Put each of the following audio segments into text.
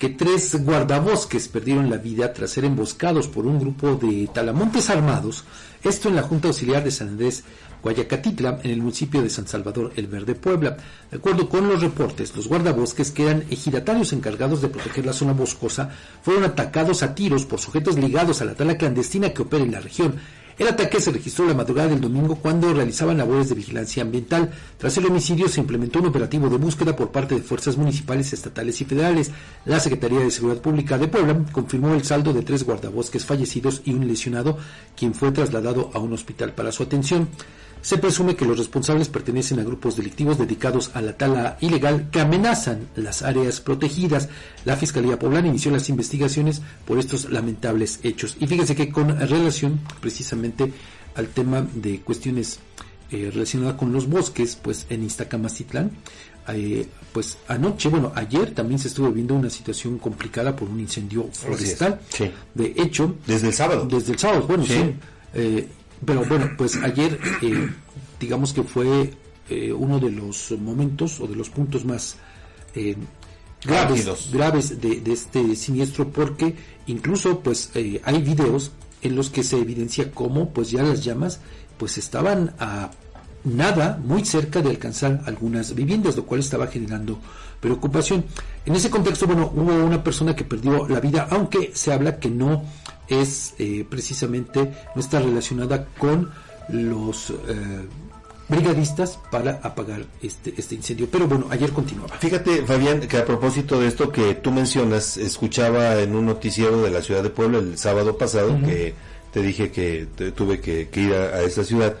que tres guardabosques perdieron la vida tras ser emboscados por un grupo de talamontes armados, esto en la Junta Auxiliar de San Andrés Guayacatitla, en el municipio de San Salvador El Verde, Puebla. De acuerdo con los reportes, los guardabosques, que eran ejidatarios encargados de proteger la zona boscosa, fueron atacados a tiros por sujetos ligados a la tala clandestina que opera en la región. El ataque se registró la madrugada del domingo cuando realizaban labores de vigilancia ambiental. Tras el homicidio se implementó un operativo de búsqueda por parte de fuerzas municipales, estatales y federales. La Secretaría de Seguridad Pública de Puebla confirmó el saldo de tres guardabosques fallecidos y un lesionado, quien fue trasladado a un hospital para su atención. Se presume que los responsables pertenecen a grupos delictivos dedicados a la tala ilegal que amenazan las áreas protegidas. La Fiscalía Poblana inició las investigaciones por estos lamentables hechos. Y fíjense que con relación precisamente al tema de cuestiones eh, relacionadas con los bosques, pues en Iztacamacitlán, eh, pues anoche, bueno, ayer también se estuvo viendo una situación complicada por un incendio forestal. De hecho, desde el sábado. Desde el sábado, bueno, sí. Eh, pero bueno, pues ayer eh, digamos que fue eh, uno de los momentos o de los puntos más eh, graves, graves de, este siniestro porque incluso pues hay videos en los que se evidencia cómo pues ya las llamas pues estaban a nada muy cerca de alcanzar algunas viviendas, lo cual estaba generando preocupación. En ese contexto, bueno, hubo una persona que perdió la vida, aunque se habla que no es eh, precisamente, no está relacionada con los eh, brigadistas para apagar este, este incendio. Pero bueno, ayer continuaba. Fíjate, Fabián, que a propósito de esto que tú mencionas, escuchaba en un noticiero de la ciudad de Puebla el sábado pasado, que te dije que tuve que, ir a, esa ciudad,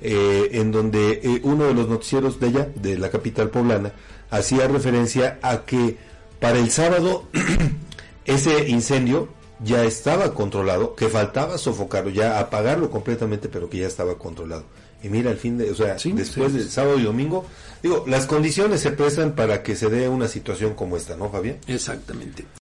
eh, en donde uno de los noticieros de allá, de la capital poblana, hacía referencia a que para el sábado ese incendio ya estaba controlado, que faltaba sofocarlo, ya apagarlo completamente, pero que ya estaba controlado. Y mira, el fin de, o sea, después del sábado y domingo, digo, las condiciones se prestan para que se dé una situación como esta, ¿no, Fabián? Exactamente.